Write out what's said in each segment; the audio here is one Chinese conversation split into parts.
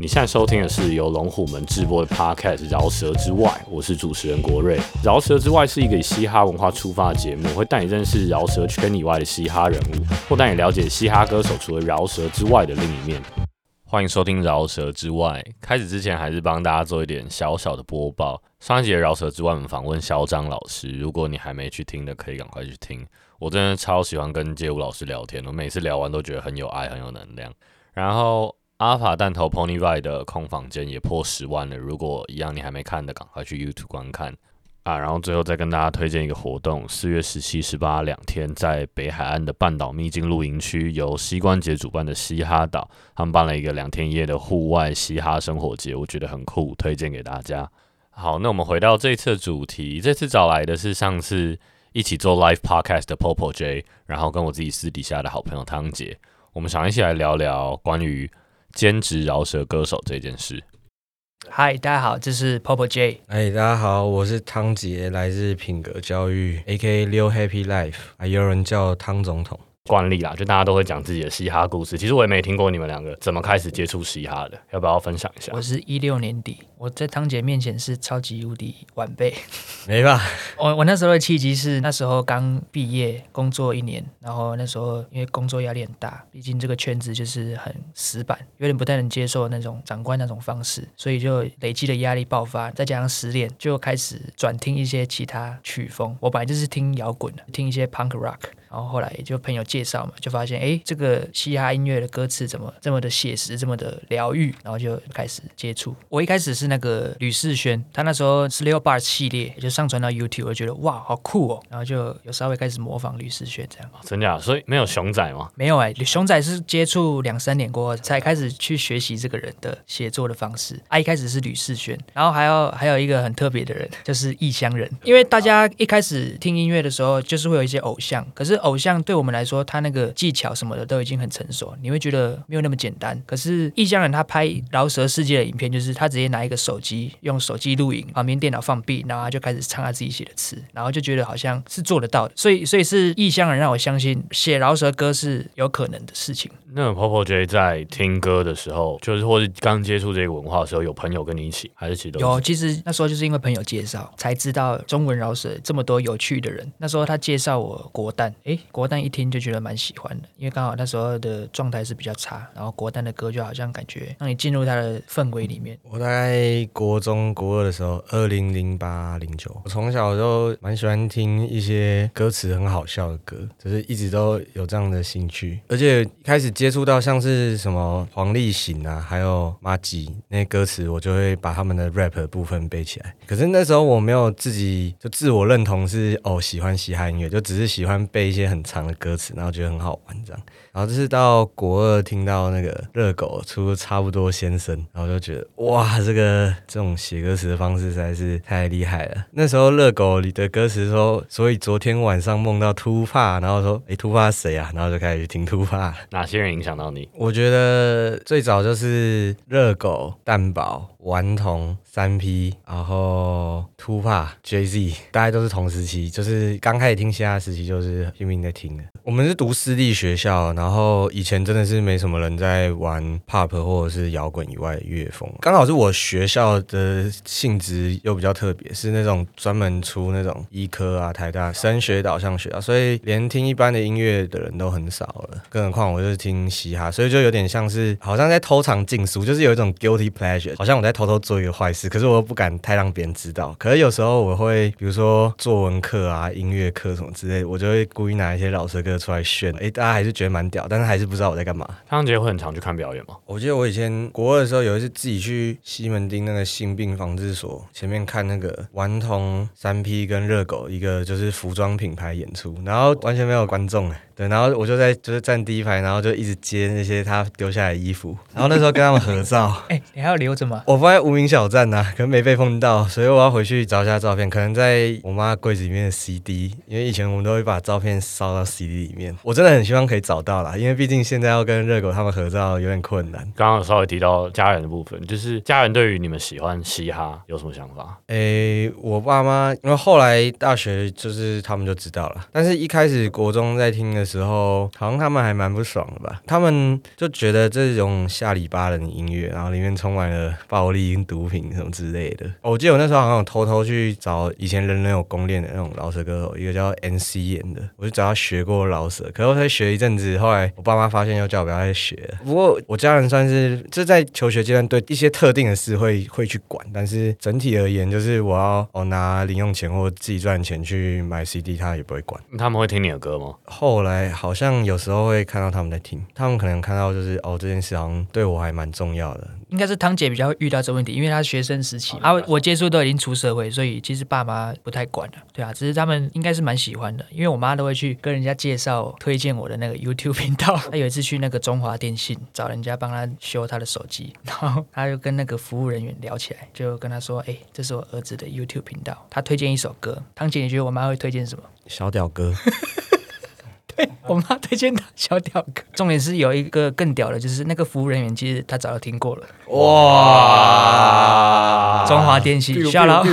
你现在收听的是由龙虎门直播的 Podcast《饶舌之外》，我是主持人国瑞。《饶舌之外》是一个以嘻哈文化出发的节目，会带你认识饶舌圈以外的嘻哈人物，或带你了解嘻哈歌手除了饶舌之外的另一面。欢迎收听《饶舌之外》。开始之前，还是帮大家做一点小小的播报。上一节《饶舌之外》我们访问肖张老师，如果你还没去听的，可以赶快去听。我真的超喜欢跟街舞老师聊天，我每次聊完都觉得很有爱，很有能量。然后。阿法弹头 Pony Ride 的空房间也破十万了，如果一样你还没看的，赶快去 YouTube 观看啊！然后最后再跟大家推荐一个活动，四月十七、十八两天，在北海岸的半岛秘境露营区，由膝关节主办的嘻哈岛，他们办了一个两天一夜的户外嘻哈生活节，我觉得很酷，推荐给大家。好，那我们回到这次的主题，这次找来的是上次一起做 Live Podcast 的 Popo J，然后跟我自己私底下的好朋友汤姐，我们想一起来聊聊关于。兼职饶舌歌手这件事。嗨，大家好，这是 Popo J。哎，大家好，我是汤杰，来自品格教育，A.K. 六 Happy Life，还有人叫汤总统。惯例啦，就大家都会讲自己的嘻哈故事。其实我也没听过你们两个怎么开始接触嘻哈的，要不要分享一下？我是一六年底，我在汤姐面前是超级无敌晚辈，没吧？我我那时候的契机是那时候刚毕业工作一年，然后那时候因为工作压力很大，毕竟这个圈子就是很死板，有点不太能接受那种长官那种方式，所以就累积的压力爆发，再加上失恋，就开始转听一些其他曲风。我本来就是听摇滚的，听一些 punk rock。然后后来也就朋友介绍嘛，就发现哎，这个嘻哈音乐的歌词怎么这么的写实，这么的疗愈，然后就开始接触。我一开始是那个吕世轩，他那时候十六 bar 系列就上传到 YouTube，我觉得哇，好酷哦，然后就有稍微开始模仿吕世轩这样。真假？所以没有熊仔吗？没有哎，熊仔是接触两三年过后才开始去学习这个人的写作的方式。啊，一开始是吕世轩，然后还有还有一个很特别的人，就是异乡人。因为大家一开始听音乐的时候，就是会有一些偶像，可是。偶像对我们来说，他那个技巧什么的都已经很成熟，你会觉得没有那么简单。可是异乡人他拍饶舌世界的影片，就是他直接拿一个手机，用手机录影，旁边电脑放 B，然后他就开始唱他自己写的词，然后就觉得好像是做得到的。所以，所以是异乡人让我相信写饶舌歌是有可能的事情。那 Popo J 在听歌的时候，就是或是刚接触这个文化的时候，有朋友跟你一起，还是其实有？其实那时候就是因为朋友介绍才知道中文饶舌这么多有趣的人。那时候他介绍我国蛋，哎。国蛋一听就觉得蛮喜欢的，因为刚好那时候的状态是比较差，然后国蛋的歌就好像感觉让你进入他的氛围里面。我大概国中国二的时候，二零零八零九，我从小就蛮喜欢听一些歌词很好笑的歌，就是一直都有这样的兴趣，而且开始接触到像是什么黄立行啊，还有马吉那些歌词，我就会把他们的 rap 部分背起来。可是那时候我没有自己就自我认同是哦喜欢嘻哈音乐，就只是喜欢背一些。很长的歌词，然后觉得很好玩，这样。然后就是到国二听到那个热狗出差不多先生，然后就觉得哇，这个这种写歌词的方式实在是太厉害了。那时候热狗里的歌词说，所以昨天晚上梦到突发，然后说哎突发谁啊？然后就开始去听突发。哪些人影响到你？我觉得最早就是热狗、蛋堡、顽童、三 P，然后突发、J Z，大家都是同时期，就是刚开始听嘻哈时期，就是拼命在听的。我们是读私立学校。然后以前真的是没什么人在玩 pop 或者是摇滚以外的乐风，刚好是我学校的性质又比较特别，是那种专门出那种医科啊、台大升学导向学校，所以连听一般的音乐的人都很少了。更何况我就是听嘻哈，所以就有点像是好像在偷藏禁书，就是有一种 guilty pleasure，好像我在偷偷做一个坏事，可是我又不敢太让别人知道。可是有时候我会，比如说作文课啊、音乐课什么之类，我就会故意拿一些老师歌出来炫，哎，大家还是觉得蛮屌。但是还是不知道我在干嘛。汤杰会很常去看表演吗？我记得我以前国二的时候，有一次自己去西门町那个性病防治所前面看那个顽童三 P 跟热狗一个就是服装品牌演出，然后完全没有观众哎。对，然后我就在就是站第一排，然后就一直接那些他丢下来的衣服，然后那时候跟他们合照。哎，你还要留着吗？我放在无名小站呐，可能没被碰到，所以我要回去找一下照片，可能在我妈柜子里面的 CD，因为以前我们都会把照片烧到 CD 里面。我真的很希望可以找到啦，因为毕竟现在要跟热狗他们合照有点困难。刚刚稍微提到家人的部分，就是家人对于你们喜欢嘻哈有什么想法？哎，我爸妈因为后来大学就是他们就知道了，但是一开始国中在听的。的时候，好像他们还蛮不爽的吧？他们就觉得这种下里巴人的音乐，然后里面充满了暴力跟毒品什么之类的。我记得我那时候好像有偷偷去找以前人人有攻练的那种饶舌歌手，一个叫 NC 演的，我就找他学过饶舌，可是我才学一阵子，后来我爸妈发现，又叫我不要再学了。不过我家人算是这在求学阶段对一些特定的事会会去管，但是整体而言，就是我要我拿零用钱或自己赚钱去买 CD，他也不会管。他们会听你的歌吗？后来好像有时候会看到他们在听，他们可能看到就是哦这件事好像对我还蛮重要的。应该是汤姐比较会遇到这个问题，因为她学生时期啊，我接触都已经出社会，所以其实爸妈不太管了，对啊，只是他们应该是蛮喜欢的，因为我妈都会去跟人家介绍、推荐我的那个 YouTube 频道。她有一次去那个中华电信找人家帮她修她的手机，然后她就跟那个服务人员聊起来，就跟他说：“哎，这是我儿子的 YouTube 频道，他推荐一首歌。”汤姐，你觉得我妈会推荐什么？小屌哥。对 我妈推荐他小屌哥，重点是有一个更屌的，就是那个服务人员，其实他早就听过了。哇！中华电信，小老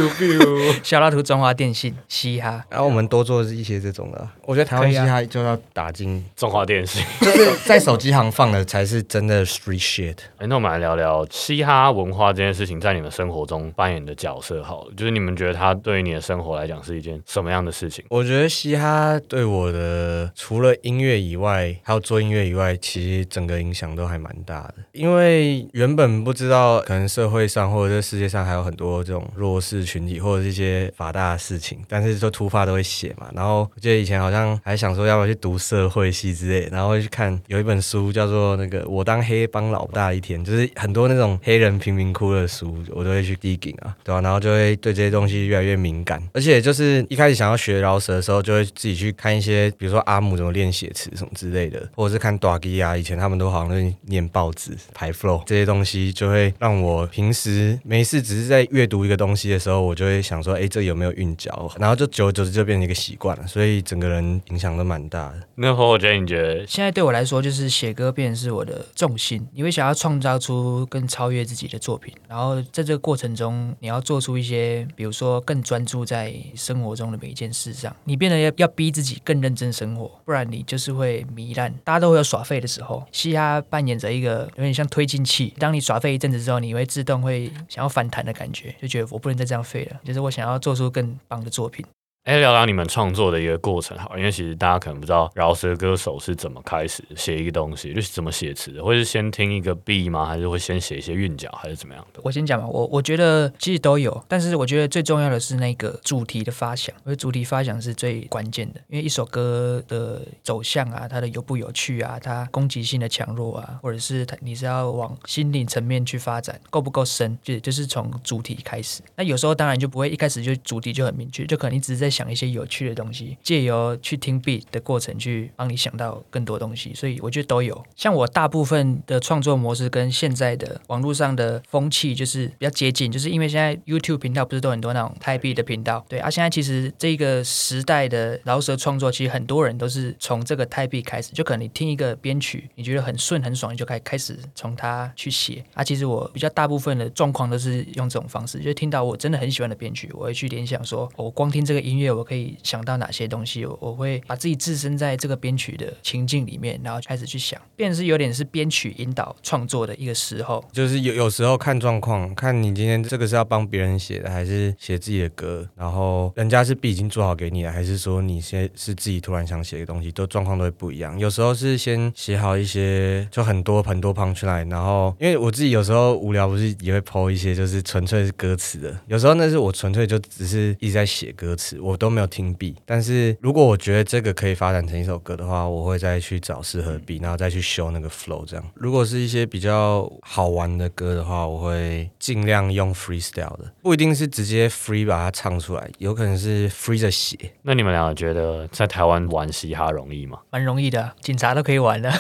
小老图，中华电信嘻哈。然后我们多做一些这种的，我觉得台湾嘻哈就要打进中华电信，就是在手机行放的才是真的 street shit。哎，那我们来聊聊嘻哈文化这件事情在你们生活中扮演的角色。好了，就是你们觉得它对于你的生活来讲是一件什么样的事情？我觉得嘻哈对我的。除了音乐以外，还有做音乐以外，其实整个影响都还蛮大的。因为原本不知道，可能社会上或者这世界上还有很多这种弱势群体，或者是一些法大的事情，但是就突发都会写嘛。然后我记得以前好像还想说要不要去读社会系之类，然后会去看有一本书叫做那个《我当黑帮老大一天》，就是很多那种黑人贫民窟的书，我都会去 digging 啊，对吧？然后就会对这些东西越来越敏感。而且就是一开始想要学饶舌的时候，就会自己去看一些，比如说阿姆。怎么练写词什么之类的，或者是看 d a g 啊，以前他们都好像在念报纸排 flow 这些东西，就会让我平时没事只是在阅读一个东西的时候，我就会想说，哎，这有没有韵脚？然后就久而久之就变成一个习惯了，所以整个人影响都蛮大的。那会我觉得你觉得现在对我来说，就是写歌变成是我的重心，你会想要创造出更超越自己的作品，然后在这个过程中，你要做出一些，比如说更专注在生活中的每一件事上，你变得要要逼自己更认真生活。不然你就是会糜烂，大家都会有耍废的时候。嘻哈扮演着一个有点像推进器，当你耍废一阵子之后，你会自动会想要反弹的感觉，就觉得我不能再这样废了，就是我想要做出更棒的作品。哎，聊聊你们创作的一个过程好，因为其实大家可能不知道饶舌歌手是怎么开始写一个东西，就是怎么写词的，会是先听一个 B 吗？还是会先写一些韵脚，还是怎么样的？我先讲吧，我我觉得其实都有，但是我觉得最重要的是那个主题的发想，因为主题发想是最关键的，因为一首歌的走向啊，它的有不有趣啊，它攻击性的强弱啊，或者是它你是要往心理层面去发展，够不够深，就就是从主题开始。那有时候当然就不会一开始就主题就很明确，就可能你只是在在。想一些有趣的东西，借由去听 beat 的过程去帮你想到更多东西，所以我觉得都有。像我大部分的创作模式跟现在的网络上的风气就是比较接近，就是因为现在 YouTube 频道不是都很多那种泰币的频道，对啊，现在其实这个时代的饶舌创作，其实很多人都是从这个泰币开始，就可能你听一个编曲，你觉得很顺很爽，你就开开始从它去写。啊，其实我比较大部分的状况都是用这种方式，就听到我真的很喜欢的编曲，我会去联想说，我光听这个音乐。我可以想到哪些东西，我我会把自己置身在这个编曲的情境里面，然后开始去想，变是有点是编曲引导创作的一个时候。就是有有时候看状况，看你今天这个是要帮别人写的，还是写自己的歌，然后人家是笔已经做好给你了，还是说你先是自己突然想写的东西，都状况都会不一样。有时候是先写好一些，就很多很多 punch line，然后因为我自己有时候无聊，不是也会抛一些，就是纯粹是歌词的。有时候那是我纯粹就只是一直在写歌词，都没有听 B，但是如果我觉得这个可以发展成一首歌的话，我会再去找适合 B，然后再去修那个 flow。这样，如果是一些比较好玩的歌的话，我会尽量用 freestyle 的，不一定是直接 free 把它唱出来，有可能是 free 着写。那你们两个觉得在台湾玩嘻哈容易吗？蛮容易的，警察都可以玩的。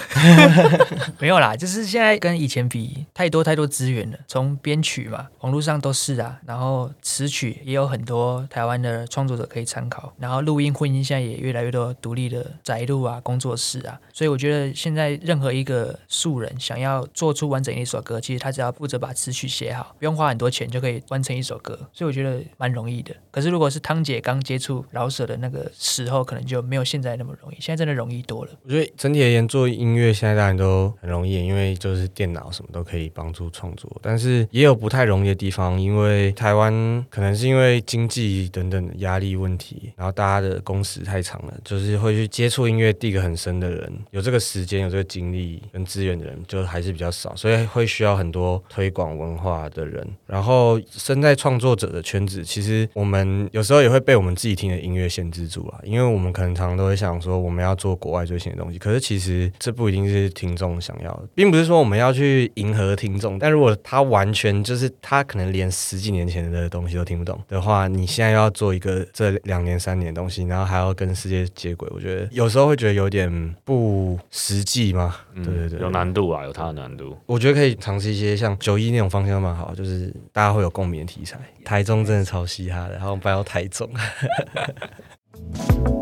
没有啦，就是现在跟以前比，太多太多资源了。从编曲嘛，网络上都是啊，然后词曲也有很多台湾的创作者可以。可以参考。然后录音混音现在也越来越多独立的宅录啊、工作室啊，所以我觉得现在任何一个素人想要做出完整一首歌，其实他只要负责把词曲写好，不用花很多钱就可以完成一首歌，所以我觉得蛮容易的。可是如果是汤姐刚接触饶舌的那个时候，可能就没有现在那么容易，现在真的容易多了。我觉得整体而言做音乐现在当然都很容易，因为就是电脑什么都可以帮助创作，但是也有不太容易的地方，因为台湾可能是因为经济等等压力问问题，然后大家的工时太长了，就是会去接触音乐地个很深的人，有这个时间、有这个精力跟资源的人，就还是比较少，所以会需要很多推广文化的人。然后身在创作者的圈子，其实我们有时候也会被我们自己听的音乐限制住了，因为我们可能常常都会想说我们要做国外最新的东西，可是其实这不一定是听众想要的，并不是说我们要去迎合听众，但如果他完全就是他可能连十几年前的东西都听不懂的话，你现在要做一个这两年三年的东西，然后还要跟世界接轨，我觉得有时候会觉得有点不实际嘛。对对对，有难度啊，有它的难度。我觉得可以尝试一些像九一那种方向蛮好，就是大家会有共鸣的题材。台中真的超嘻哈的，然后搬到台中。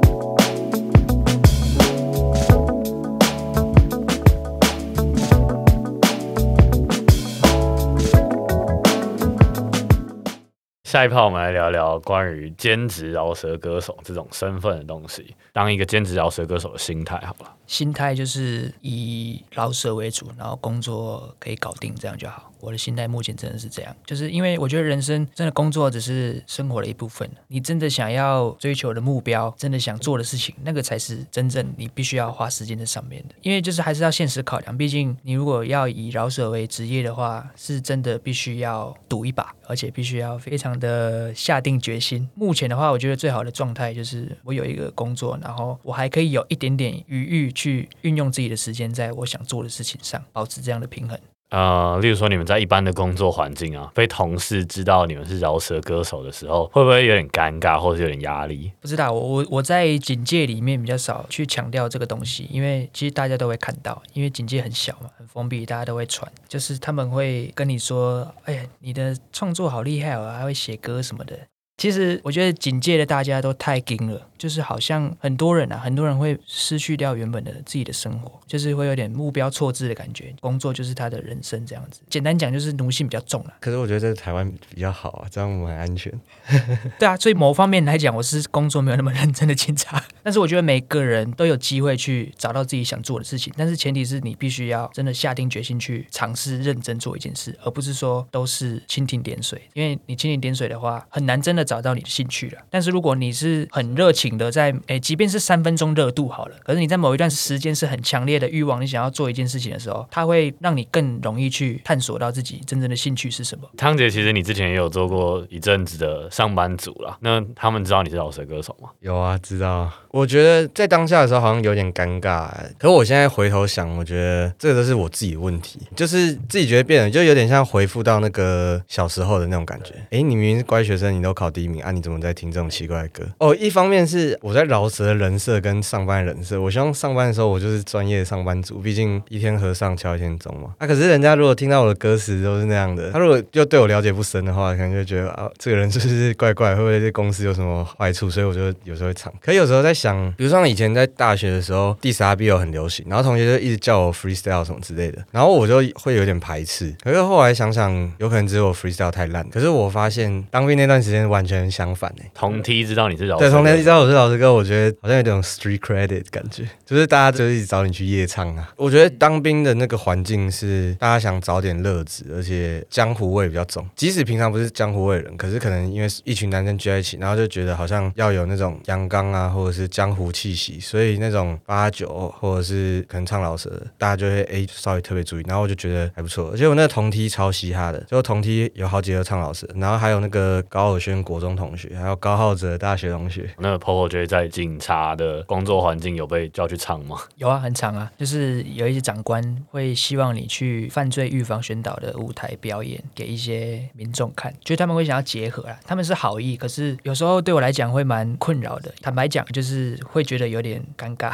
下一趴我们来聊聊关于兼职饶舌歌手这种身份的东西。当一个兼职饶舌歌手的心态，好了。心态就是以饶舌为主，然后工作可以搞定，这样就好。我的心态目前真的是这样，就是因为我觉得人生真的工作只是生活的一部分。你真的想要追求的目标，真的想做的事情，那个才是真正你必须要花时间在上面的。因为就是还是要现实考量，毕竟你如果要以饶舌为职业的话，是真的必须要赌一把，而且必须要非常的下定决心。目前的话，我觉得最好的状态就是我有一个工作，然后我还可以有一点点余裕。去运用自己的时间，在我想做的事情上，保持这样的平衡。呃，例如说，你们在一般的工作环境啊，被同事知道你们是饶舌歌手的时候，会不会有点尴尬，或者有点压力？不知道，我我我在警戒里面比较少去强调这个东西，因为其实大家都会看到，因为警戒很小嘛，很封闭，大家都会传，就是他们会跟你说：“哎呀，你的创作好厉害哦，还会写歌什么的。”其实我觉得警戒的大家都太精了，就是好像很多人啊，很多人会失去掉原本的自己的生活，就是会有点目标错置的感觉，工作就是他的人生这样子。简单讲就是奴性比较重了。可是我觉得在台湾比较好啊，这样我们很安全。对啊，所以某方面来讲，我是工作没有那么认真的警察。但是我觉得每个人都有机会去找到自己想做的事情，但是前提是你必须要真的下定决心去尝试认真做一件事，而不是说都是蜻蜓点水。因为你蜻蜓点水的话，很难真的。找到你的兴趣了，但是如果你是很热情的，在诶，即便是三分钟热度好了，可是你在某一段时间是很强烈的欲望，你想要做一件事情的时候，它会让你更容易去探索到自己真正的兴趣是什么。汤姐，其实你之前也有做过一阵子的上班族了，那他们知道你是老舌歌手吗？有啊，知道。我觉得在当下的时候好像有点尴尬，可我现在回头想，我觉得这个都是我自己的问题，就是自己觉得变了，就有点像回复到那个小时候的那种感觉。哎，你明明是乖学生，你都考第一名啊，你怎么在听这种奇怪的歌？哦，一方面是我在饶舌的人设跟上班人设，我希望上班的时候我就是专业的上班族，毕竟一天和尚敲一天钟嘛。啊，可是人家如果听到我的歌词都是那样的，他如果又对我了解不深的话，可能就觉得啊，这个人是不是怪怪？会不会对公司有什么坏处？所以我就有时候会唱。可有时候在想。比如像以前在大学的时候，diss R B O 很流行，然后同学就一直叫我 freestyle 什么之类的，然后我就会有点排斥。可是后来想想，有可能只有我 freestyle 太烂。可是我发现当兵那段时间完全相反诶。同梯知道你是老对，同梯知道我是老师哥，我觉得好像有点 street credit 感觉，就是大家就一直找你去夜唱啊。我觉得当兵的那个环境是大家想找点乐子，而且江湖味比较重。即使平常不是江湖味人，可是可能因为一群男生聚在一起，然后就觉得好像要有那种阳刚啊，或者是江湖。气息，所以那种八九或者是可能唱老舌，大家就会诶稍微特别注意，然后我就觉得还不错。而且我那个同梯超嘻哈的，就同梯有好几个唱老舌，然后还有那个高尔轩国中同学，还有高浩哲大学同学。那个 Popo 觉得在警察的工作环境有被叫去唱吗？有啊，很长啊，就是有一些长官会希望你去犯罪预防宣导的舞台表演给一些民众看，就他们会想要结合啊，他们是好意，可是有时候对我来讲会蛮困扰的。坦白讲，就是会。觉得有点尴尬。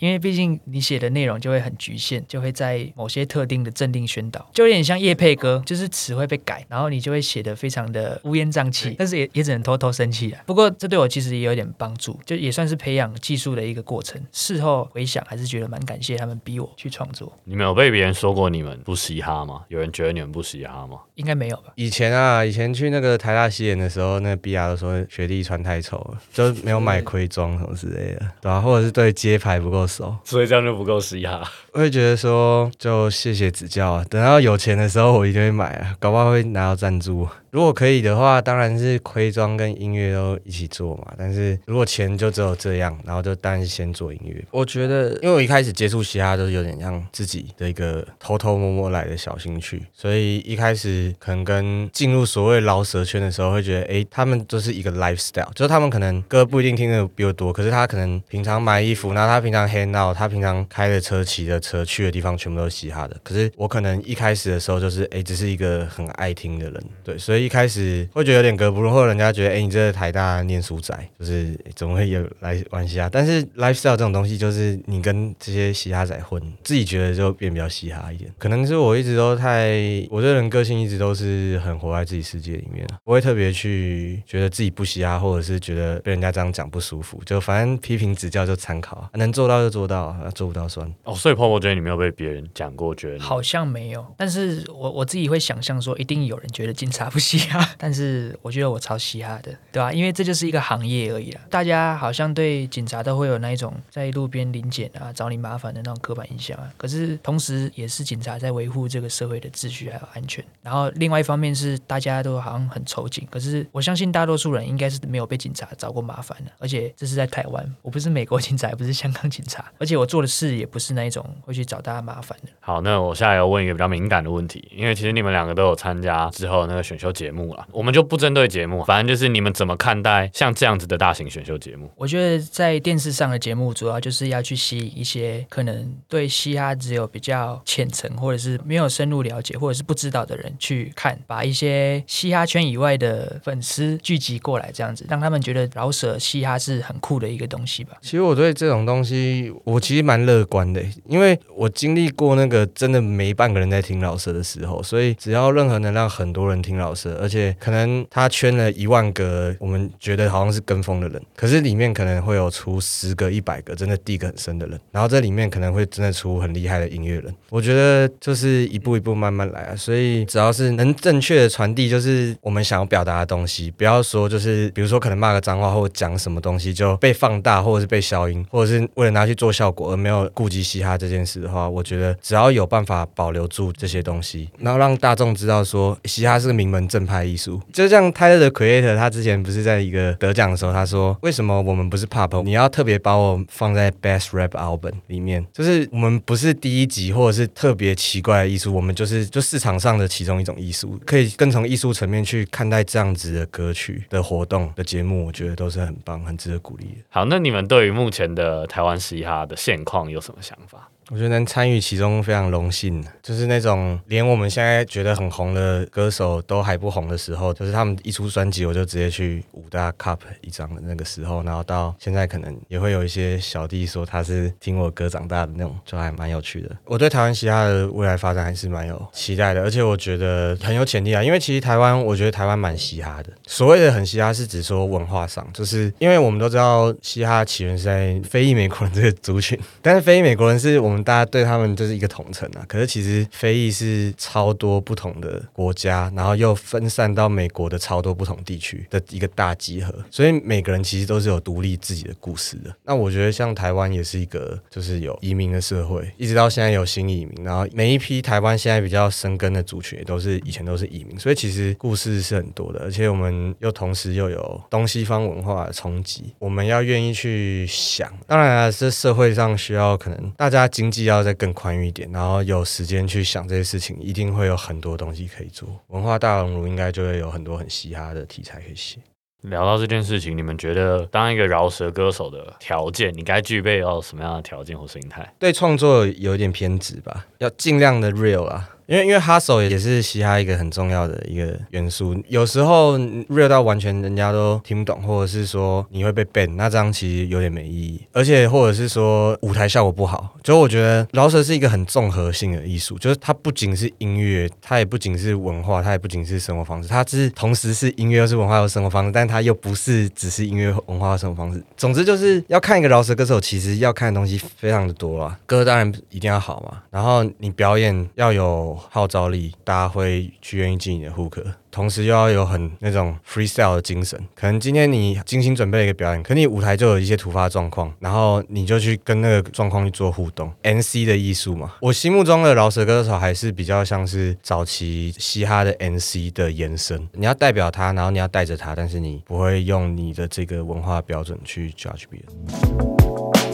因为毕竟你写的内容就会很局限，就会在某些特定的镇定宣导，就有点像叶配歌，就是词会被改，然后你就会写的非常的乌烟瘴气，但是也也只能偷偷生气啊。不过这对我其实也有点帮助，就也算是培养技术的一个过程。事后回想，还是觉得蛮感谢他们逼我去创作。你们有被别人说过你们不嘻哈吗？有人觉得你们不嘻哈吗？应该没有吧？以前啊，以前去那个台大西演的时候，那 B R 都说学弟穿太丑了，就没有买盔装什么之类的，对吧、或者是对街牌不够熟，所以这样就不够嘻哈。我会觉得说，就谢谢指教啊。等到有钱的时候，我一定会买啊，搞不好会拿到赞助。如果可以的话，当然是盔装跟音乐都一起做嘛。但是如果钱就只有这样，然后就当然是先做音乐。我觉得，因为我一开始接触嘻哈都是有点像自己的一个偷偷摸摸来的小兴趣，所以一开始可能跟进入所谓饶舌圈的时候，会觉得，诶，他们就是一个 lifestyle，就是他们可能歌不一定听的比我多，可是他可能平常买衣服，然后他平常 hang out，他平常开的车、骑的车、去的地方全部都是嘻哈的。可是我可能一开始的时候就是，诶，只是一个很爱听的人，对，所以一开始会觉得有点格不入，或者人家觉得，哎，你这个台大念书仔，就是诶怎么会有来玩嘻哈？但是 lifestyle 这种东西，就是你跟这些嘻哈仔混，自己觉得就变比较嘻哈一点。可能是我一直都太，我这人个性一直都是很活在自己世界里面，不会特别去觉得自己不嘻哈，或者是觉得被人家这样讲不舒服，就反正批评指教就参考，能做到就做到，做不到算。哦，所以 Popo 觉得你没有被别人讲过，觉得好像没有，但是我我自己会想象说，一定有人觉得警察不嘻哈，但是我觉得我超嘻哈的，对吧、因为这就是一个行业而已啦，大家好像对警察都会有那一种在路边临检啊、找你麻烦的那种刻板印象啊，可是同时也是警察在维护这个社会的秩序还有安全。然后另外一方面是大家都好像很仇警，可是我相信大多数人应该是没有被警察找过麻烦的，而且这是在台湾，我不是美国警察，也不是香港警察，而且我做的事也不是那一种会去找大家麻烦的。好，那我下来要问一个比较敏感的问题，因为其实你们两个都有参加之后那个选秀节目了，我们就不针对节目，反正就是你们怎么看待像这样子的大型选秀节目？我觉得在电视上的节目，主要就是要去吸引一些可能对嘻哈只有比较浅层，或者是没有深入了解，或者是不知道的人去看，把一些嘻哈圈以外的粉丝聚集过来，这样子让他们觉得饶舌嘻哈是很酷的一个东西吧。其实我对这种东西，我其实蛮乐观的，因为我经历过那个真的没半个人在听老舌的时候，所以只要任何能让很多人听老舌，而且可能他圈了一万个我们觉得好像是跟风的人，可是里面可能会有出十个、一百个真的地个很深的人，然后这里面可能会真的出很厉害的音乐人。我觉得就是一步一步慢慢来啊，所以只要是能正确的传递，就是我们想要表达的东西，不要说就是比如说可能骂个脏话或者讲什么东西就被放大，或者是被消音，或者是为了拿去做效果而没有顾及嘻哈这件事的话，我觉得只要有办法保留住这些东西，然后让大众知道说嘻哈是个名门正派艺术，就像泰勒的 Creator，他之前不是在一个得奖的时候，他说为什么我们不是 Pop，你要特别把我放在 Best Rap Album 里面，就是我们不是第一集或者是特别奇怪的艺术，我们就是就市场上的其中一种艺术，可以更从艺术层面去看待这样子的歌曲的活动的节目，我觉得都是很棒、很值得鼓励的。好，那你们对于目前的台湾嘻哈的现况有什么想法？我觉得能参与其中非常荣幸，就是那种连我们现在觉得很红的歌手都还不红的时候，就是他们一出专辑我就直接去五大 cup 一张的那个时候，然后到现在可能也会有一些小弟说他是听我歌长大的那种，就还蛮有趣的。我对台湾嘻哈的未来发展还是蛮有期待的，而且我觉得很有潜力啊，因为其实台湾我觉得台湾蛮嘻哈的，所谓的很嘻哈是指说文化上，就是因为我们都知道嘻哈起源是在非裔美国人这个族群，但是非裔美国人是我们大家对他们就是一个统称啊。可是其实非裔是超多不同的国家，然后又分散到美国的超多不同地区的一个大集合，所以每个人其实都是有独立自己的故事的。那我觉得像台湾也是一个就是有移民的社会，一直到现在有新移民，然后每一批台湾现在比较生根的族群也都是以前都是移民，所以其实故事是很多的，而且我们又同时又有东西方文化的冲击，我们要愿意去想。当然啊，这社会上需要可能大家经济要再更宽裕一点，然后有时间去想这些事情，一定会有很多东西可以做。文化大熔炉应该就会有很多很嘻哈的题材可以写。聊到这件事情，你们觉得当一个饶舌歌手的条件，你该具备要什么样的条件或心态？对创作有一点偏执吧，要尽量的 real 啊。因为因为 hustle 也是嘻哈一个很重要的一个元素。有时候 real 到完全人家都听不懂，或者是说你会被 ban，那这样其实有点没意义。而且或者是说舞台效果不好，就我觉得饶舌是一个很综合性的艺术，就是它不仅是音乐，它也不仅是文化，它也不仅是生活方式，它是同时是音乐又是文化又是生活方式，但它又不是只是音乐文化生活方式。总之就是要看一个饶舌歌手，其实要看的东西非常的多啊。歌当然一定要好嘛，然后你表演要有号召力，大家会去愿意进你的 hook。同时又要有很那种 freestyle 的精神，可能今天你精心准备了一个表演，可你舞台就有一些突发状况，然后你就去跟那个状况去做互动。N C 的艺术嘛，我心目中的饶舌歌手还是比较像是早期嘻哈的 N C 的延伸。你要代表他，然后你要带着他，但是你不会用你的这个文化标准去 judge 别人。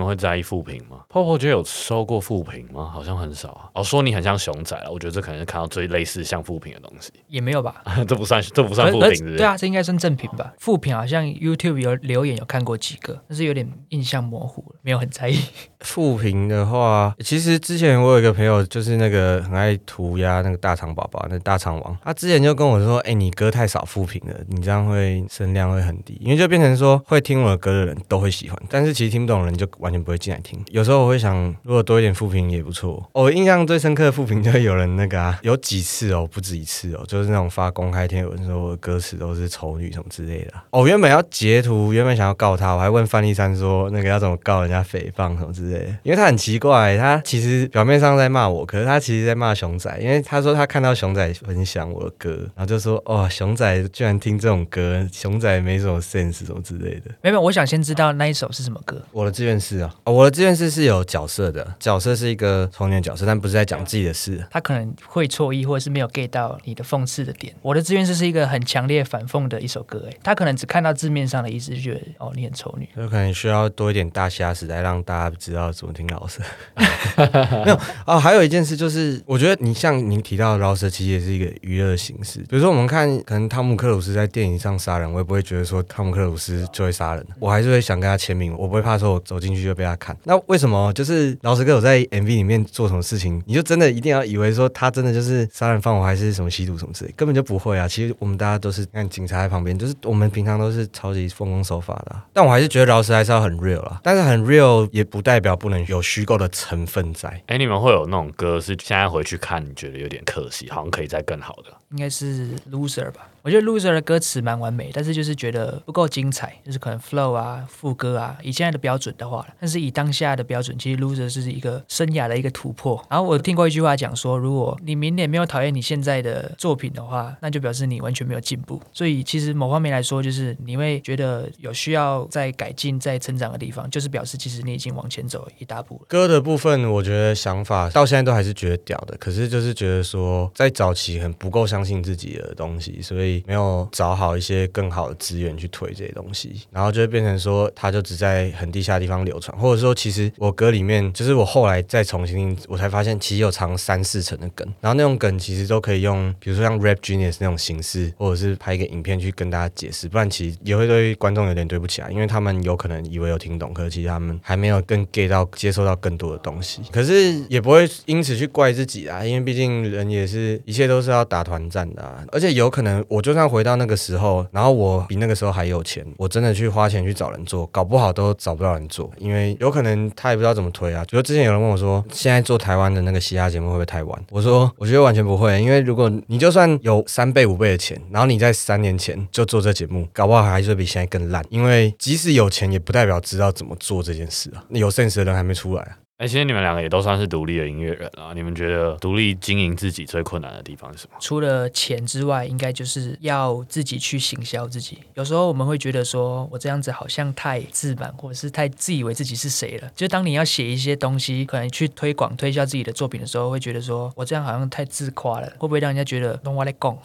们会在意负评吗？Popo 觉得有收过负评吗？好像很少啊。哦，说你很像熊仔了，我觉得这可能是看到最类似像负评的东西。也没有吧？这不算，这不算负评，是不是？对啊，这应该算正评吧。负评好像 YouTube 有留言有看过几个，但是有点印象模糊了，没有很在意。负评的话，其实之前我有一个朋友，就是那个很爱涂鸦那个大肠宝宝，那大肠王，他之前就跟我说：“哎，你歌太少负评了，你这样会声量会很低，因为就变成说会听我的歌的人都会喜欢，但是其实听不懂的人就。”完全不会进来听。有时候我会想，如果多一点复评也不错。我印象最深刻的复评就是有人那个啊，有几次哦，不止一次哦，就是那种发公开贴文说我的歌词都是丑女什么之类的。哦，原本要截图，原本想要告他，我还问范立山说那个要怎么告人家诽谤什么之类的。因为他很奇怪，他其实表面上在骂我，可是他其实在骂熊仔，因为他说他看到熊仔分享我的歌，然后就说哦，熊仔居然听这种歌，熊仔没什么 sense 什么之类的。没有，我想先知道那一首是什么歌。我的志愿。是啊，我的这件事是有角色的，角色是一个童年角色，但不是在讲自己的事。他可能会错意，或者是没有 get 到你的讽刺的点。我的志愿是是一个很强烈反讽的一首歌，哎，他可能只看到字面上的意思，就觉得哦，你很丑女。就可能需要多一点大虾时代，让大家知道怎么听老师。没有哦，还有一件事就是，我觉得你像你提到饶舌，其实也是一个娱乐形式。比如说我们看，可能汤姆克鲁斯在电影上杀人，我也不会觉得说汤姆克鲁斯就会杀人，我还是会想跟他签名，我不会怕说我走进。进去就被他看，那为什么就是老师哥有在 MV 里面做什么事情，你就真的一定要以为说他真的就是杀人放火还是什么吸毒什么之类，根本就不会啊！其实我们大家都是看警察在旁边，就是我们平常都是超级奉公守法的。但我还是觉得饶舌还是要很 real 啦，但是很 real 也不代表不能有虚构的成分在。哎，你们会有那种歌是现在回去看你觉得有点可惜，好像可以再更好的？应该是 Loser 吧。我觉得 Loser 的歌词蛮完美，但是就是觉得不够精彩，就是可能 flow 啊、副歌啊，以现在的标准的话，但是以当下的标准，其实 Loser 是一个生涯的一个突破。然后我听过一句话讲说，如果你明年没有讨厌你现在的作品的话，那就表示你完全没有进步。所以其实某方面来说，就是你会觉得有需要在改进、在成长的地方，就是表示其实你已经往前走一大步了。歌的部分，我觉得想法到现在都还是觉得屌的，可是就是觉得说在早期很不够相信自己的东西，所以。没有找好一些更好的资源去推这些东西，然后就会变成说，它就只在很地下的地方流传，或者说，其实我歌里面，就是我后来再重新，我才发现，其实有藏三四层的梗，然后那种梗其实都可以用，比如说像 Rap Genius 那种形式，或者是拍一个影片去跟大家解释，不然其实也会对观众有点对不起啊，因为他们有可能以为有听懂，可是其实他们还没有更 get 到接受到更多的东西，可是也不会因此去怪自己啊，因为毕竟人也是一切都是要打团战的，啊，而且有可能我。我就算回到那个时候，然后我比那个时候还有钱，我真的去花钱去找人做，搞不好都找不到人做，因为有可能他也不知道怎么推啊。比如之前有人问我说，现在做台湾的那个嘻哈节目会不会太晚？我说，我觉得完全不会，因为如果你就算有三倍五倍的钱，然后你在三年前就做这节目，搞不好还是会比现在更烂。因为即使有钱，也不代表知道怎么做这件事啊。有 sense 的人还没出来啊。哎，其实你们两个也都算是独立的音乐人啊。你们觉得独立经营自己最困难的地方是什么？除了钱之外，应该就是要自己去行销自己。有时候我们会觉得说，我这样子好像太自满，或者是太自以为自己是谁了。就当你要写一些东西，可能去推广、推销自己的作品的时候，会觉得说我这样好像太自夸了，会不会让人家觉得 “no one let go”？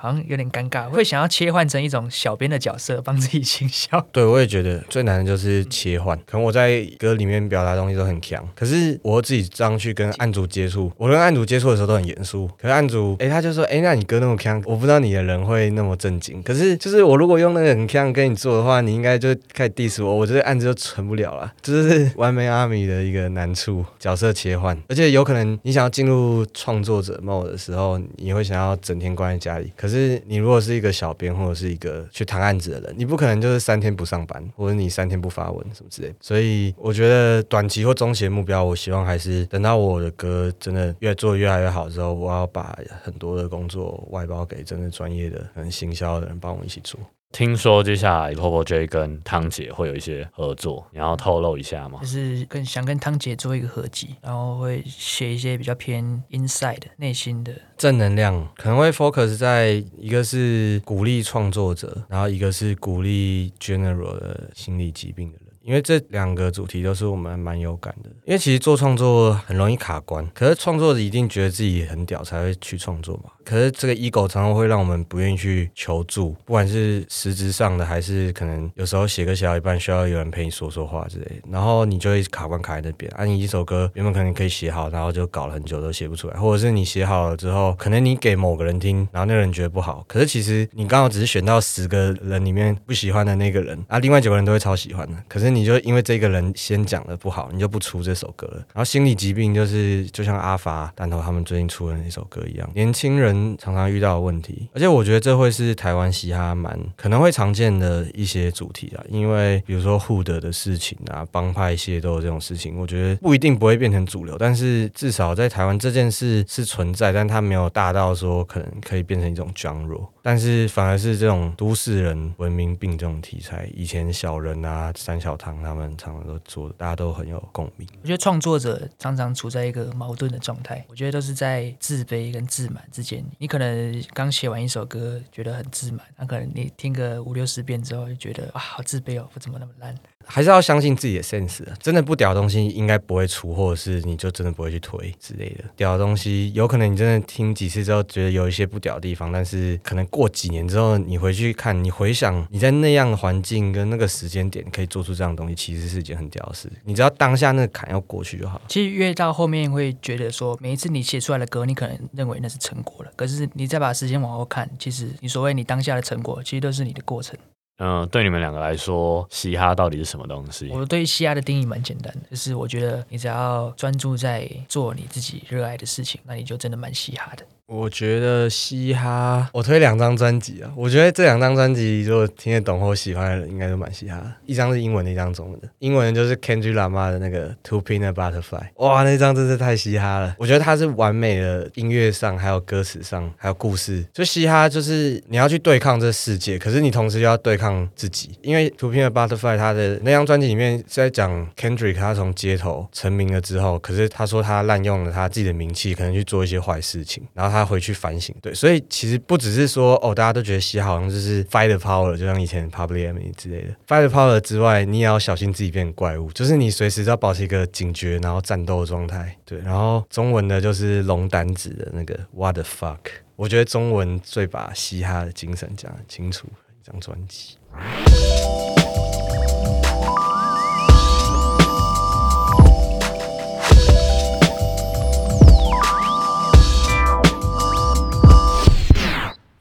好像有点尴尬，会想要切换成一种小编的角色，帮自己行销。对，我也觉得最难的就是切换。可能我在歌里面表达东西都很强，可是我自己这样去跟案主接触，我跟案主接触的时候都很严肃。可是案主，哎，他就说，哎，那你歌那么强，我不知道你的人会那么正经。可是就是我如果用那个很强跟你做的话，你应该就开始 diss 我，我这个案子就成不了了。这是完美阿米的一个难处，角色切换，而且有可能你想要进入创作者 mode 的时候，你会想要整天关在家里。可是你如果是一个小编或者是一个去谈案子的人，你不可能就是三天不上班，或者你三天不发文什么之类。所以我觉得短期或中期的目标，我希望还是等到我的歌真的越做越来越好之后，我要把很多的工作外包给真的专业的、很行销的人帮我一起做。听说接下来 Popo J 跟汤姐会有一些合作，你要透露一下吗？就是跟想跟汤姐做一个合集，然后会写一些比较偏 inside 内心的正能量，可能会 focus 在一个是鼓励创作者，然后一个是鼓励 general 的心理疾病的人。因为这两个主题都是我们蛮有感的。因为其实做创作很容易卡关，可是创作者一定觉得自己很屌才会去创作嘛。可是这个 ego 常常会让我们不愿意去求助，不管是实质上的，还是可能有时候写歌写到一半需要有人陪你说说话之类，然后你就会卡关卡在那边。啊，你一首歌原本可能可以写好，然后就搞了很久都写不出来，或者是你写好了之后，可能你给某个人听，然后那个人觉得不好，可是其实你刚好只是选到十个人里面不喜欢的那个人，啊，另外九个人都会超喜欢的，可是你你就因为这个人先讲的不好，你就不出这首歌了。然后心理疾病就是就像阿法弹头他们最近出的那首歌一样，年轻人常常遇到的。问题，而且我觉得这会是台湾嘻哈蛮可能会常见的一些主题啊，因为比如说互德的事情啊，帮派械斗这种事情，我觉得不一定不会变成主流，但是至少在台湾这件事是存在，但它没有大到说可能可以变成一种僵弱。但是反而是这种都市人文明病这种题材，以前小人啊、三小汤他们常常都做，大家都很有共鸣。我觉得创作者常常处在一个矛盾的状态，我觉得都是在自卑跟自满之间。你可能刚写完一首歌，觉得很自满，那可能你听个五六十遍之后，就觉得啊，好自卑哦，我怎么那么烂？还是要相信自己的 sense，真的不屌的东西应该不会出，或者是你就真的不会去推之类的。屌的东西有可能你真的听几次之后觉得有一些不屌的地方，但是可能过几年之后你回去看，你回想你在那样的环境跟那个时间点可以做出这样的东西，其实是一件很屌的事。你只要当下那个坎要过去就好。其实越到后面会觉得说，每一次你写出来的歌，你可能认为那是成果了，可是你再把时间往后看，其实你所谓你当下的成果，其实都是你的过程。嗯，对你们两个来说，嘻哈到底是什么东西？我对嘻哈的定义蛮简单的，就是我觉得你只要专注在做你自己热爱的事情，那你就真的蛮嘻哈的。我觉得嘻哈，我推两张专辑啊。我觉得这两张专辑，如果听得懂或喜欢的人，应该都蛮嘻哈。一张是英文的，一张中文的。英文就是 Kendrick Lamar 的那个 Two Peanut Butterfly，哇，那张真是太嘻哈了。我觉得它是完美的音乐上，还有歌词上，还有故事。就嘻哈就是你要去对抗这世界，可是你同时又要对抗自己。因为 Two Peanut Butterfly 他的那张专辑里面是在讲 Kendrick 他从街头成名了之后，可是他说他滥用了他自己的名气，可能去做一些坏事情，然后他。他回去反省，对，所以其实不只是说哦，大家都觉得嘻哈好像就是 fight the power，就像以前 Public Enemy 之类的 fight the power 之外，你也要小心自己变怪物，就是你随时都要保持一个警觉，然后战斗的状态。对，然后中文的就是龙胆子的那个 What the fuck，我觉得中文最把嘻哈的精神讲得清楚，一张专辑。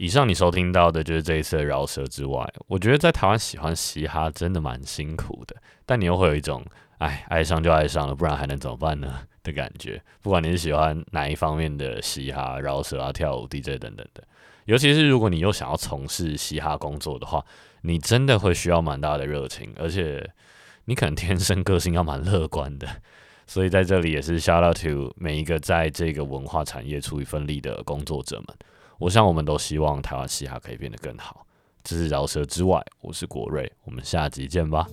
以上你收听到的就是这一次的饶舌之外，我觉得在台湾喜欢嘻哈真的蛮辛苦的，但你又会有一种哎爱上就爱上了，不然还能怎么办呢的感觉。不管你是喜欢哪一方面的嘻哈、饶舌啊、跳舞、DJ 等等的，尤其是如果你又想要从事嘻哈工作的话，你真的会需要蛮大的热情，而且你可能天生个性要蛮乐观的。所以在这里也是 shout out to 每一个在这个文化产业出一份力的工作者们。我想，我们都希望台湾嘻哈可以变得更好。这是饶舌之外，我是国瑞，我们下集见吧。